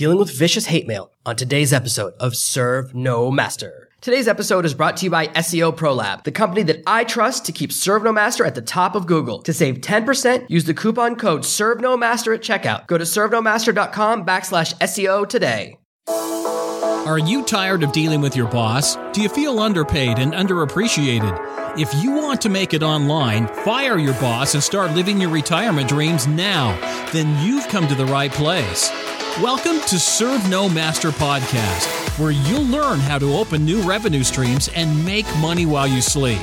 dealing with vicious hate mail on today's episode of Serve No Master. Today's episode is brought to you by SEO ProLab, the company that I trust to keep Serve No Master at the top of Google. To save 10%, use the coupon code Serve No Master at checkout. Go to servenomaster.com backslash SEO today. Are you tired of dealing with your boss? Do you feel underpaid and underappreciated? If you want to make it online, fire your boss and start living your retirement dreams now, then you've come to the right place. Welcome to Serve No Master Podcast, where you'll learn how to open new revenue streams and make money while you sleep.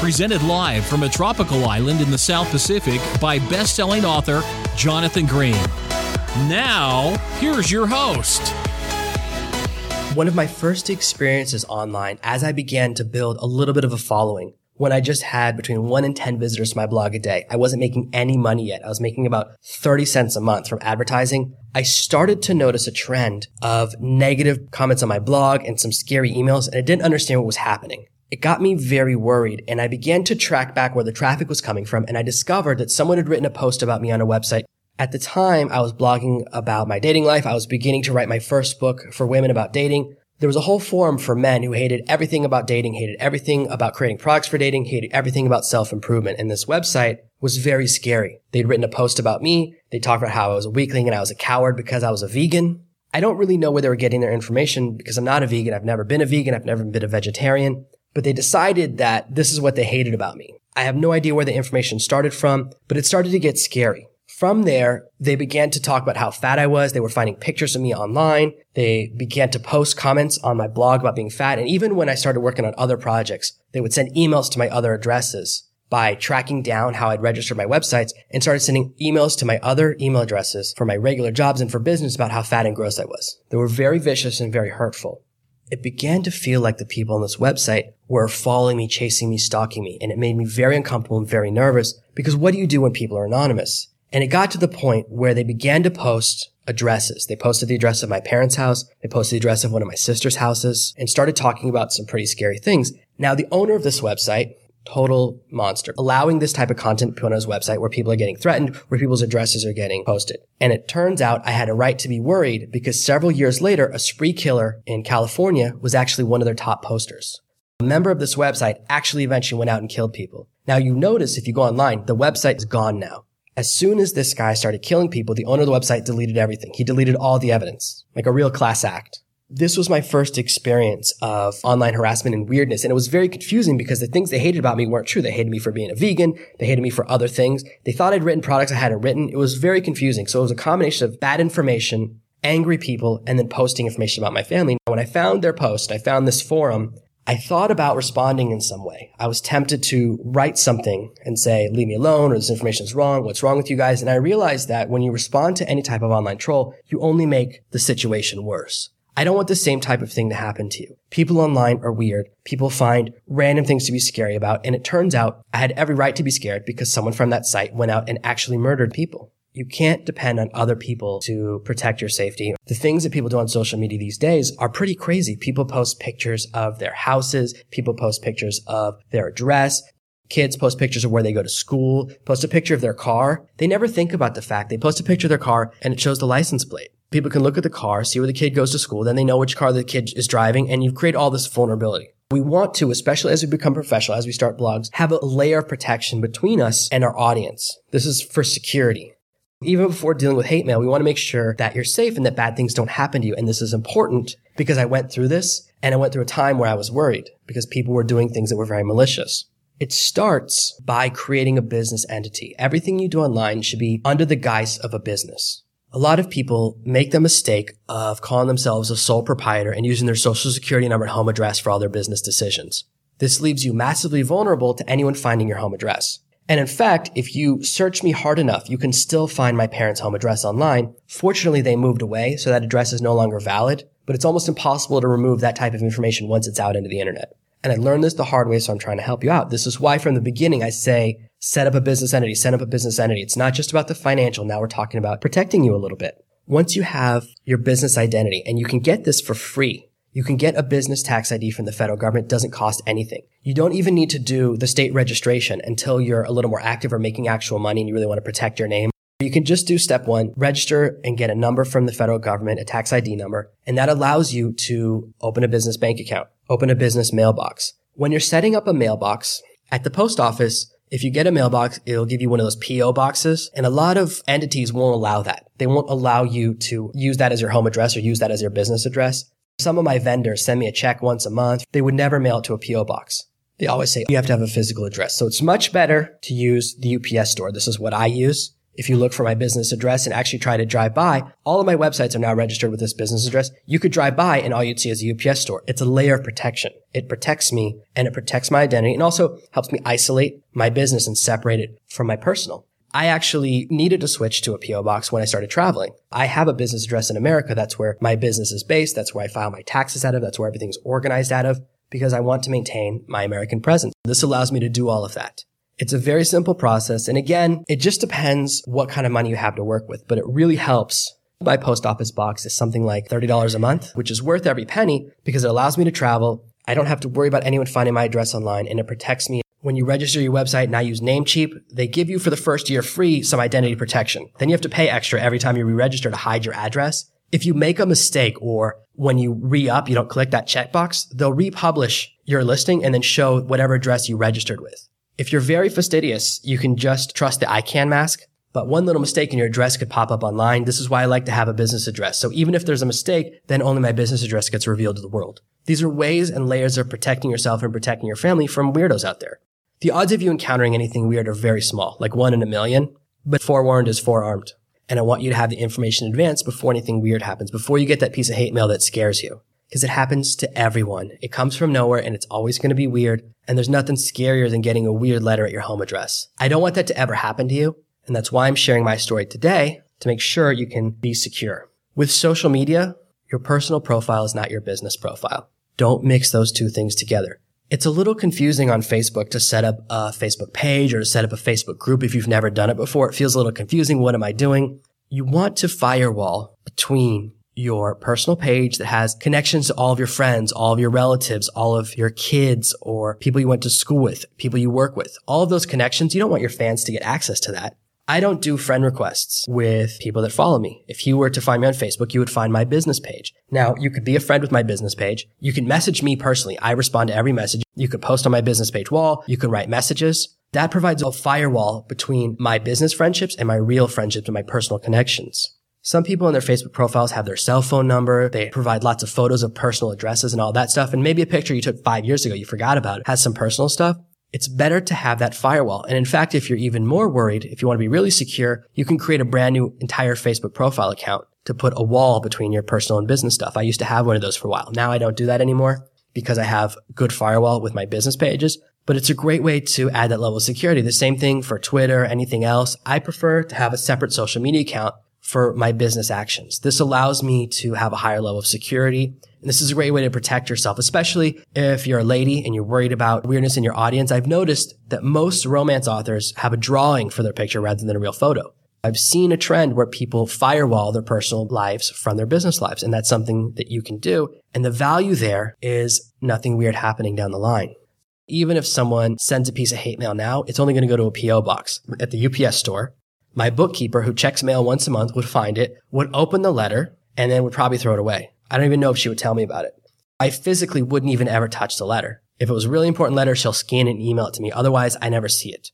Presented live from a tropical island in the South Pacific by best selling author Jonathan Green. Now, here's your host. One of my first experiences online as I began to build a little bit of a following when I just had between one and 10 visitors to my blog a day. I wasn't making any money yet. I was making about 30 cents a month from advertising. I started to notice a trend of negative comments on my blog and some scary emails, and I didn't understand what was happening. It got me very worried and I began to track back where the traffic was coming from and I discovered that someone had written a post about me on a website. At the time, I was blogging about my dating life. I was beginning to write my first book for women about dating. There was a whole forum for men who hated everything about dating, hated everything about creating products for dating, hated everything about self-improvement. And this website was very scary. They'd written a post about me. They talked about how I was a weakling and I was a coward because I was a vegan. I don't really know where they were getting their information because I'm not a vegan. I've never been a vegan. I've never been a vegetarian, but they decided that this is what they hated about me. I have no idea where the information started from, but it started to get scary. From there, they began to talk about how fat I was. They were finding pictures of me online. They began to post comments on my blog about being fat. And even when I started working on other projects, they would send emails to my other addresses by tracking down how I'd registered my websites and started sending emails to my other email addresses for my regular jobs and for business about how fat and gross I was. They were very vicious and very hurtful. It began to feel like the people on this website were following me, chasing me, stalking me, and it made me very uncomfortable and very nervous because what do you do when people are anonymous? And it got to the point where they began to post addresses. They posted the address of my parents' house. They posted the address of one of my sister's houses and started talking about some pretty scary things. Now, the owner of this website, total monster, allowing this type of content put on his website where people are getting threatened, where people's addresses are getting posted. And it turns out I had a right to be worried because several years later, a spree killer in California was actually one of their top posters. A member of this website actually eventually went out and killed people. Now you notice if you go online, the website is gone now. As soon as this guy started killing people, the owner of the website deleted everything. He deleted all the evidence, like a real class act. This was my first experience of online harassment and weirdness. And it was very confusing because the things they hated about me weren't true. They hated me for being a vegan. They hated me for other things. They thought I'd written products I hadn't written. It was very confusing. So it was a combination of bad information, angry people, and then posting information about my family. When I found their post, I found this forum I thought about responding in some way. I was tempted to write something and say, leave me alone or this information is wrong. What's wrong with you guys? And I realized that when you respond to any type of online troll, you only make the situation worse. I don't want the same type of thing to happen to you. People online are weird. People find random things to be scary about. And it turns out I had every right to be scared because someone from that site went out and actually murdered people. You can't depend on other people to protect your safety. The things that people do on social media these days are pretty crazy. People post pictures of their houses. People post pictures of their address. Kids post pictures of where they go to school, post a picture of their car. They never think about the fact they post a picture of their car and it shows the license plate. People can look at the car, see where the kid goes to school, then they know which car the kid is driving, and you create all this vulnerability. We want to, especially as we become professional, as we start blogs, have a layer of protection between us and our audience. This is for security. Even before dealing with hate mail, we want to make sure that you're safe and that bad things don't happen to you. And this is important because I went through this and I went through a time where I was worried because people were doing things that were very malicious. It starts by creating a business entity. Everything you do online should be under the guise of a business. A lot of people make the mistake of calling themselves a sole proprietor and using their social security number and home address for all their business decisions. This leaves you massively vulnerable to anyone finding your home address. And in fact, if you search me hard enough, you can still find my parents' home address online. Fortunately, they moved away, so that address is no longer valid, but it's almost impossible to remove that type of information once it's out into the internet. And I learned this the hard way, so I'm trying to help you out. This is why from the beginning I say, set up a business entity, set up a business entity. It's not just about the financial. Now we're talking about protecting you a little bit. Once you have your business identity, and you can get this for free, you can get a business tax ID from the federal government. It doesn't cost anything. You don't even need to do the state registration until you're a little more active or making actual money and you really want to protect your name. You can just do step one, register and get a number from the federal government, a tax ID number, and that allows you to open a business bank account, open a business mailbox. When you're setting up a mailbox at the post office, if you get a mailbox, it'll give you one of those PO boxes and a lot of entities won't allow that. They won't allow you to use that as your home address or use that as your business address. Some of my vendors send me a check once a month. They would never mail it to a PO box. They always say you have to have a physical address. So it's much better to use the UPS store. This is what I use. If you look for my business address and actually try to drive by, all of my websites are now registered with this business address. You could drive by and all you'd see is a UPS store. It's a layer of protection. It protects me and it protects my identity and also helps me isolate my business and separate it from my personal. I actually needed to switch to a PO box when I started traveling. I have a business address in America. That's where my business is based. That's where I file my taxes out of. That's where everything's organized out of because I want to maintain my American presence. This allows me to do all of that. It's a very simple process. And again, it just depends what kind of money you have to work with, but it really helps. My post office box is something like $30 a month, which is worth every penny because it allows me to travel. I don't have to worry about anyone finding my address online and it protects me. When you register your website and I use Namecheap, they give you for the first year free some identity protection. Then you have to pay extra every time you re-register to hide your address. If you make a mistake or when you re-up, you don't click that checkbox, they'll republish your listing and then show whatever address you registered with. If you're very fastidious, you can just trust the ICANN mask. But one little mistake in your address could pop up online. This is why I like to have a business address. So even if there's a mistake, then only my business address gets revealed to the world. These are ways and layers of protecting yourself and protecting your family from weirdos out there. The odds of you encountering anything weird are very small, like one in a million, but forewarned is forearmed. And I want you to have the information in advance before anything weird happens, before you get that piece of hate mail that scares you because it happens to everyone. It comes from nowhere and it's always going to be weird. And there's nothing scarier than getting a weird letter at your home address. I don't want that to ever happen to you. And that's why I'm sharing my story today to make sure you can be secure. With social media, your personal profile is not your business profile. Don't mix those two things together. It's a little confusing on Facebook to set up a Facebook page or to set up a Facebook group if you've never done it before. It feels a little confusing. What am I doing? You want to firewall between your personal page that has connections to all of your friends, all of your relatives, all of your kids or people you went to school with, people you work with, all of those connections. You don't want your fans to get access to that. I don't do friend requests with people that follow me. If you were to find me on Facebook, you would find my business page. Now, you could be a friend with my business page. You can message me personally. I respond to every message. You could post on my business page wall. You can write messages. That provides a firewall between my business friendships and my real friendships and my personal connections. Some people in their Facebook profiles have their cell phone number. They provide lots of photos of personal addresses and all that stuff. And maybe a picture you took five years ago, you forgot about it, has some personal stuff. It's better to have that firewall. And in fact, if you're even more worried, if you want to be really secure, you can create a brand new entire Facebook profile account to put a wall between your personal and business stuff. I used to have one of those for a while. Now I don't do that anymore because I have good firewall with my business pages, but it's a great way to add that level of security. The same thing for Twitter, anything else. I prefer to have a separate social media account for my business actions. This allows me to have a higher level of security. And this is a great way to protect yourself, especially if you're a lady and you're worried about weirdness in your audience. I've noticed that most romance authors have a drawing for their picture rather than a real photo. I've seen a trend where people firewall their personal lives from their business lives. And that's something that you can do. And the value there is nothing weird happening down the line. Even if someone sends a piece of hate mail now, it's only going to go to a PO box at the UPS store my bookkeeper, who checks mail once a month, would find it, would open the letter, and then would probably throw it away. I don't even know if she would tell me about it. I physically wouldn't even ever touch the letter. If it was a really important letter, she'll scan it and email it to me. Otherwise, I never see it.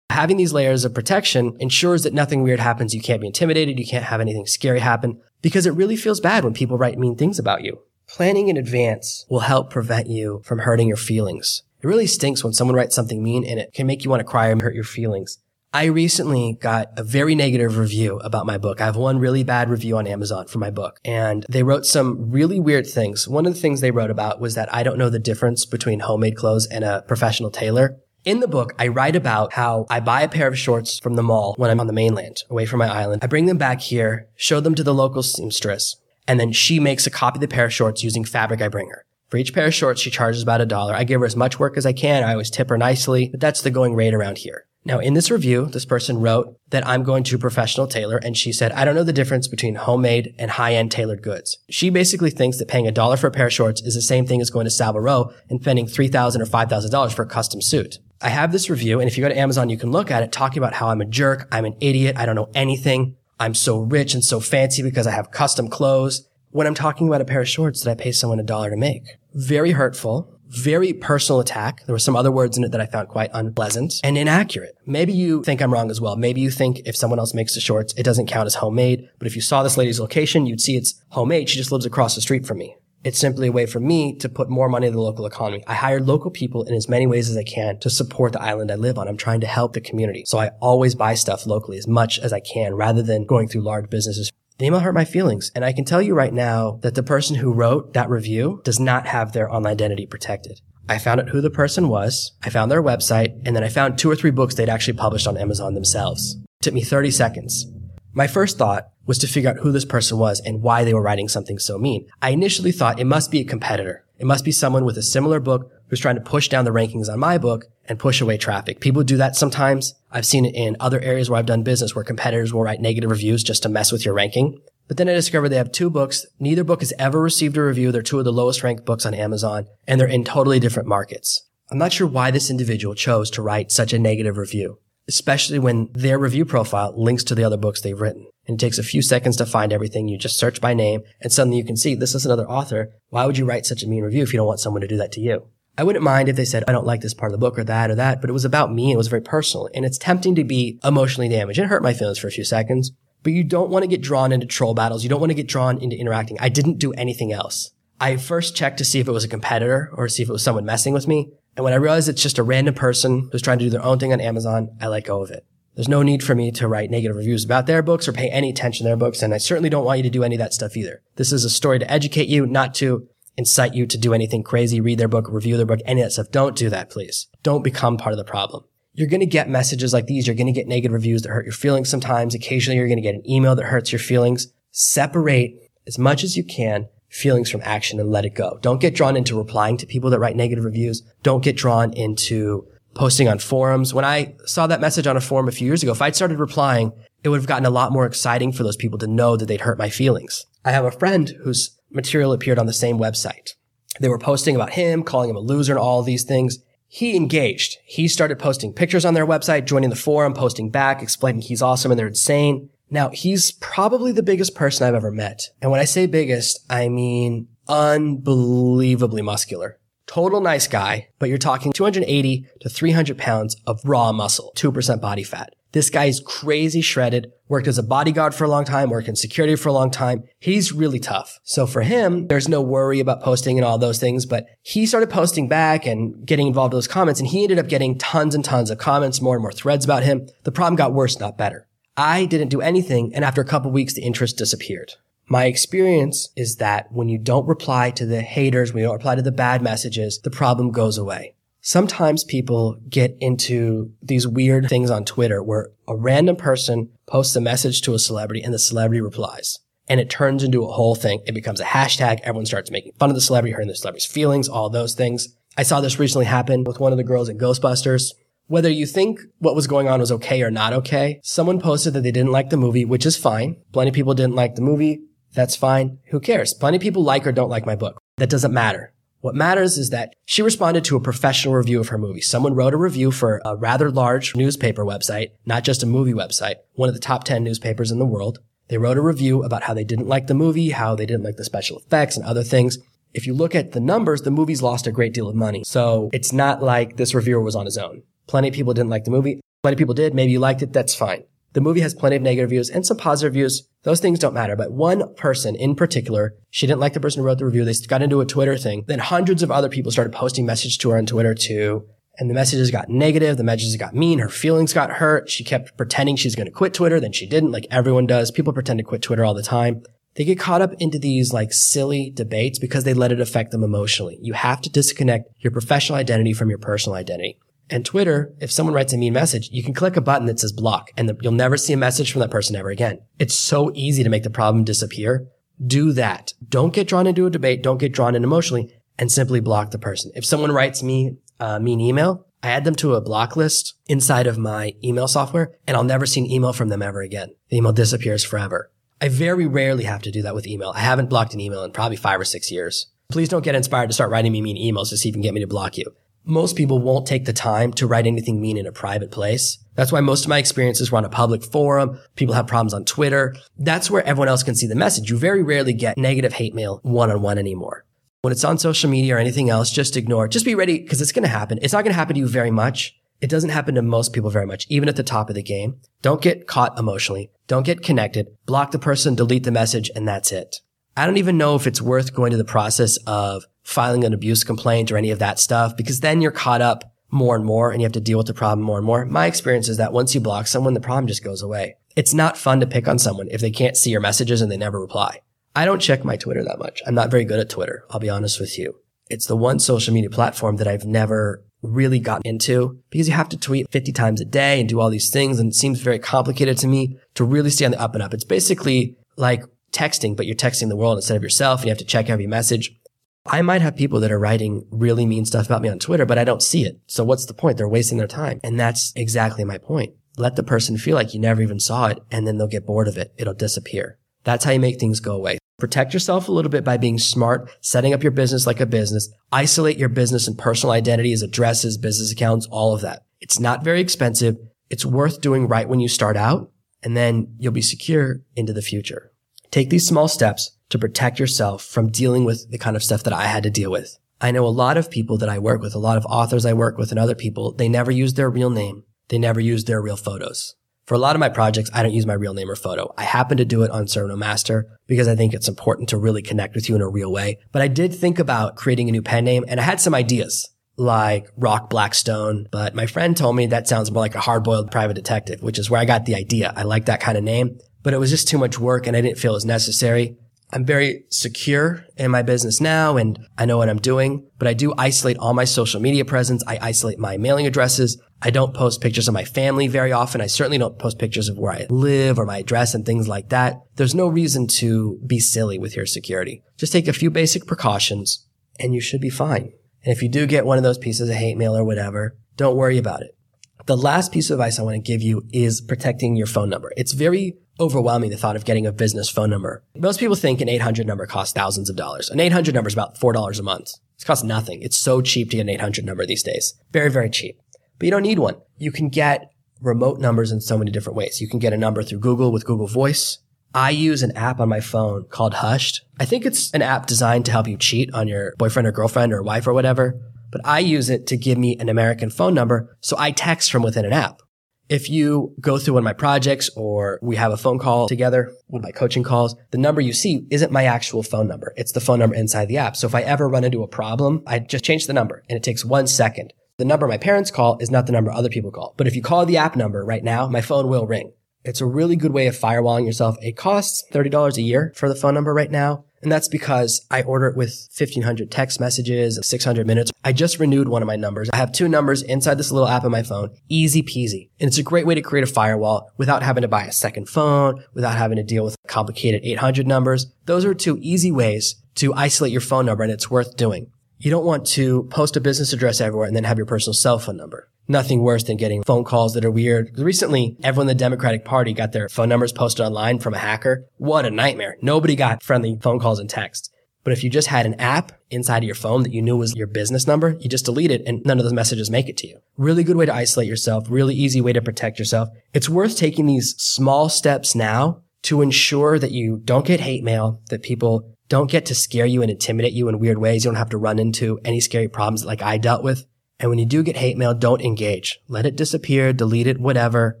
Having these layers of protection ensures that nothing weird happens. You can't be intimidated. You can't have anything scary happen because it really feels bad when people write mean things about you. Planning in advance will help prevent you from hurting your feelings. It really stinks when someone writes something mean and it can make you want to cry and hurt your feelings. I recently got a very negative review about my book. I have one really bad review on Amazon for my book and they wrote some really weird things. One of the things they wrote about was that I don't know the difference between homemade clothes and a professional tailor. In the book, I write about how I buy a pair of shorts from the mall when I'm on the mainland, away from my island. I bring them back here, show them to the local seamstress, and then she makes a copy of the pair of shorts using fabric I bring her. For each pair of shorts, she charges about a dollar. I give her as much work as I can. I always tip her nicely, but that's the going rate around here. Now, in this review, this person wrote that I'm going to professional tailor and she said, I don't know the difference between homemade and high-end tailored goods. She basically thinks that paying a dollar for a pair of shorts is the same thing as going to Savile Row and spending $3,000 or $5,000 for a custom suit. I have this review. And if you go to Amazon, you can look at it talking about how I'm a jerk. I'm an idiot. I don't know anything. I'm so rich and so fancy because I have custom clothes. When I'm talking about a pair of shorts that I pay someone a dollar to make, very hurtful, very personal attack. There were some other words in it that I found quite unpleasant and inaccurate. Maybe you think I'm wrong as well. Maybe you think if someone else makes the shorts, it doesn't count as homemade. But if you saw this lady's location, you'd see it's homemade. She just lives across the street from me. It's simply a way for me to put more money in the local economy. I hire local people in as many ways as I can to support the island I live on. I'm trying to help the community. So I always buy stuff locally as much as I can rather than going through large businesses. The email hurt my feelings. And I can tell you right now that the person who wrote that review does not have their online identity protected. I found out who the person was. I found their website and then I found two or three books they'd actually published on Amazon themselves. It took me 30 seconds. My first thought was to figure out who this person was and why they were writing something so mean. I initially thought it must be a competitor. It must be someone with a similar book who's trying to push down the rankings on my book and push away traffic. People do that sometimes. I've seen it in other areas where I've done business where competitors will write negative reviews just to mess with your ranking. But then I discovered they have two books. Neither book has ever received a review. They're two of the lowest ranked books on Amazon and they're in totally different markets. I'm not sure why this individual chose to write such a negative review, especially when their review profile links to the other books they've written. And it takes a few seconds to find everything. You just search by name and suddenly you can see this is another author. Why would you write such a mean review if you don't want someone to do that to you? I wouldn't mind if they said, I don't like this part of the book or that or that, but it was about me and it was very personal. And it's tempting to be emotionally damaged. It hurt my feelings for a few seconds, but you don't want to get drawn into troll battles. You don't want to get drawn into interacting. I didn't do anything else. I first checked to see if it was a competitor or see if it was someone messing with me. And when I realized it's just a random person who's trying to do their own thing on Amazon, I let go of it. There's no need for me to write negative reviews about their books or pay any attention to their books. And I certainly don't want you to do any of that stuff either. This is a story to educate you, not to incite you to do anything crazy, read their book, review their book, any of that stuff. Don't do that, please. Don't become part of the problem. You're going to get messages like these. You're going to get negative reviews that hurt your feelings sometimes. Occasionally you're going to get an email that hurts your feelings. Separate as much as you can feelings from action and let it go. Don't get drawn into replying to people that write negative reviews. Don't get drawn into posting on forums. When I saw that message on a forum a few years ago, if I'd started replying, it would have gotten a lot more exciting for those people to know that they'd hurt my feelings. I have a friend whose material appeared on the same website. They were posting about him, calling him a loser and all these things. He engaged. He started posting pictures on their website, joining the forum, posting back, explaining he's awesome and they're insane. Now, he's probably the biggest person I've ever met. And when I say biggest, I mean unbelievably muscular. Total nice guy, but you're talking 280 to 300 pounds of raw muscle, 2% body fat. This guy's crazy shredded, worked as a bodyguard for a long time, worked in security for a long time. He's really tough. So for him, there's no worry about posting and all those things, but he started posting back and getting involved in those comments and he ended up getting tons and tons of comments, more and more threads about him. The problem got worse, not better. I didn't do anything and after a couple weeks, the interest disappeared. My experience is that when you don't reply to the haters, when you don't reply to the bad messages, the problem goes away. Sometimes people get into these weird things on Twitter where a random person posts a message to a celebrity and the celebrity replies. And it turns into a whole thing. It becomes a hashtag. Everyone starts making fun of the celebrity, hurting the celebrity's feelings, all those things. I saw this recently happen with one of the girls at Ghostbusters. Whether you think what was going on was okay or not okay, someone posted that they didn't like the movie, which is fine. Plenty of people didn't like the movie. That's fine. Who cares? Plenty of people like or don't like my book. That doesn't matter. What matters is that she responded to a professional review of her movie. Someone wrote a review for a rather large newspaper website, not just a movie website, one of the top 10 newspapers in the world. They wrote a review about how they didn't like the movie, how they didn't like the special effects and other things. If you look at the numbers, the movie's lost a great deal of money. So it's not like this reviewer was on his own. Plenty of people didn't like the movie. Plenty of people did. Maybe you liked it. That's fine. The movie has plenty of negative reviews and some positive reviews. Those things don't matter. But one person in particular, she didn't like the person who wrote the review. They got into a Twitter thing. Then hundreds of other people started posting messages to her on Twitter too. And the messages got negative. The messages got mean. Her feelings got hurt. She kept pretending she's going to quit Twitter. Then she didn't, like everyone does. People pretend to quit Twitter all the time. They get caught up into these like silly debates because they let it affect them emotionally. You have to disconnect your professional identity from your personal identity. And Twitter, if someone writes a mean message, you can click a button that says block and the, you'll never see a message from that person ever again. It's so easy to make the problem disappear. Do that. Don't get drawn into a debate. Don't get drawn in emotionally and simply block the person. If someone writes me a mean email, I add them to a block list inside of my email software and I'll never see an email from them ever again. The email disappears forever. I very rarely have to do that with email. I haven't blocked an email in probably five or six years. Please don't get inspired to start writing me mean emails to see if you can get me to block you most people won't take the time to write anything mean in a private place. That's why most of my experiences were on a public forum. People have problems on Twitter. That's where everyone else can see the message. You very rarely get negative hate mail one on one anymore. When it's on social media or anything else, just ignore it. Just be ready because it's going to happen. It's not going to happen to you very much. It doesn't happen to most people very much, even at the top of the game. Don't get caught emotionally. Don't get connected. Block the person, delete the message, and that's it. I don't even know if it's worth going to the process of filing an abuse complaint or any of that stuff because then you're caught up more and more and you have to deal with the problem more and more. My experience is that once you block someone, the problem just goes away. It's not fun to pick on someone if they can't see your messages and they never reply. I don't check my Twitter that much. I'm not very good at Twitter. I'll be honest with you. It's the one social media platform that I've never really gotten into because you have to tweet 50 times a day and do all these things. And it seems very complicated to me to really stay on the up and up. It's basically like texting, but you're texting the world instead of yourself and you have to check every message. I might have people that are writing really mean stuff about me on Twitter, but I don't see it. So what's the point? They're wasting their time. And that's exactly my point. Let the person feel like you never even saw it and then they'll get bored of it. It'll disappear. That's how you make things go away. Protect yourself a little bit by being smart, setting up your business like a business, isolate your business and personal identities, addresses, business accounts, all of that. It's not very expensive. It's worth doing right when you start out and then you'll be secure into the future. Take these small steps to protect yourself from dealing with the kind of stuff that I had to deal with. I know a lot of people that I work with, a lot of authors I work with and other people, they never use their real name. They never use their real photos. For a lot of my projects, I don't use my real name or photo. I happen to do it on Serve Master because I think it's important to really connect with you in a real way. But I did think about creating a new pen name and I had some ideas like Rock Blackstone, but my friend told me that sounds more like a hard-boiled private detective, which is where I got the idea. I like that kind of name, but it was just too much work and I didn't feel it was necessary. I'm very secure in my business now and I know what I'm doing, but I do isolate all my social media presence. I isolate my mailing addresses. I don't post pictures of my family very often. I certainly don't post pictures of where I live or my address and things like that. There's no reason to be silly with your security. Just take a few basic precautions and you should be fine. And if you do get one of those pieces of hate mail or whatever, don't worry about it. The last piece of advice I want to give you is protecting your phone number. It's very overwhelming the thought of getting a business phone number. Most people think an 800 number costs thousands of dollars. An 800 number is about $4 a month. It costs nothing. It's so cheap to get an 800 number these days. Very, very cheap. But you don't need one. You can get remote numbers in so many different ways. You can get a number through Google with Google Voice. I use an app on my phone called Hushed. I think it's an app designed to help you cheat on your boyfriend or girlfriend or wife or whatever. But I use it to give me an American phone number. So I text from within an app. If you go through one of my projects or we have a phone call together, one of my coaching calls, the number you see isn't my actual phone number. It's the phone number inside the app. So if I ever run into a problem, I just change the number and it takes one second. The number my parents call is not the number other people call. But if you call the app number right now, my phone will ring. It's a really good way of firewalling yourself. It costs $30 a year for the phone number right now. And that's because I order it with 1500 text messages, 600 minutes. I just renewed one of my numbers. I have two numbers inside this little app on my phone. Easy peasy. And it's a great way to create a firewall without having to buy a second phone, without having to deal with complicated 800 numbers. Those are two easy ways to isolate your phone number and it's worth doing. You don't want to post a business address everywhere and then have your personal cell phone number nothing worse than getting phone calls that are weird. Recently, everyone in the Democratic Party got their phone numbers posted online from a hacker. What a nightmare. Nobody got friendly phone calls and texts. But if you just had an app inside of your phone that you knew was your business number, you just delete it and none of those messages make it to you. Really good way to isolate yourself, really easy way to protect yourself. It's worth taking these small steps now to ensure that you don't get hate mail, that people don't get to scare you and intimidate you in weird ways. You don't have to run into any scary problems like I dealt with. And when you do get hate mail, don't engage. Let it disappear, delete it, whatever.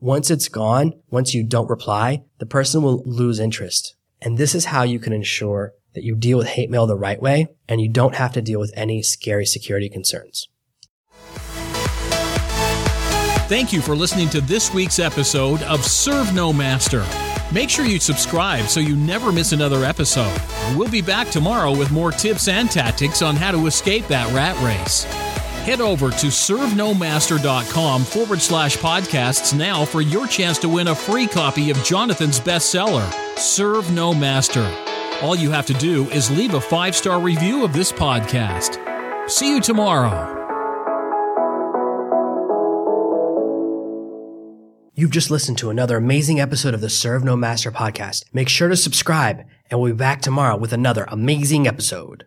Once it's gone, once you don't reply, the person will lose interest. And this is how you can ensure that you deal with hate mail the right way and you don't have to deal with any scary security concerns. Thank you for listening to this week's episode of Serve No Master. Make sure you subscribe so you never miss another episode. We'll be back tomorrow with more tips and tactics on how to escape that rat race. Head over to servenomaster.com forward slash podcasts now for your chance to win a free copy of Jonathan's bestseller, Serve No Master. All you have to do is leave a five star review of this podcast. See you tomorrow. You've just listened to another amazing episode of the Serve No Master podcast. Make sure to subscribe, and we'll be back tomorrow with another amazing episode.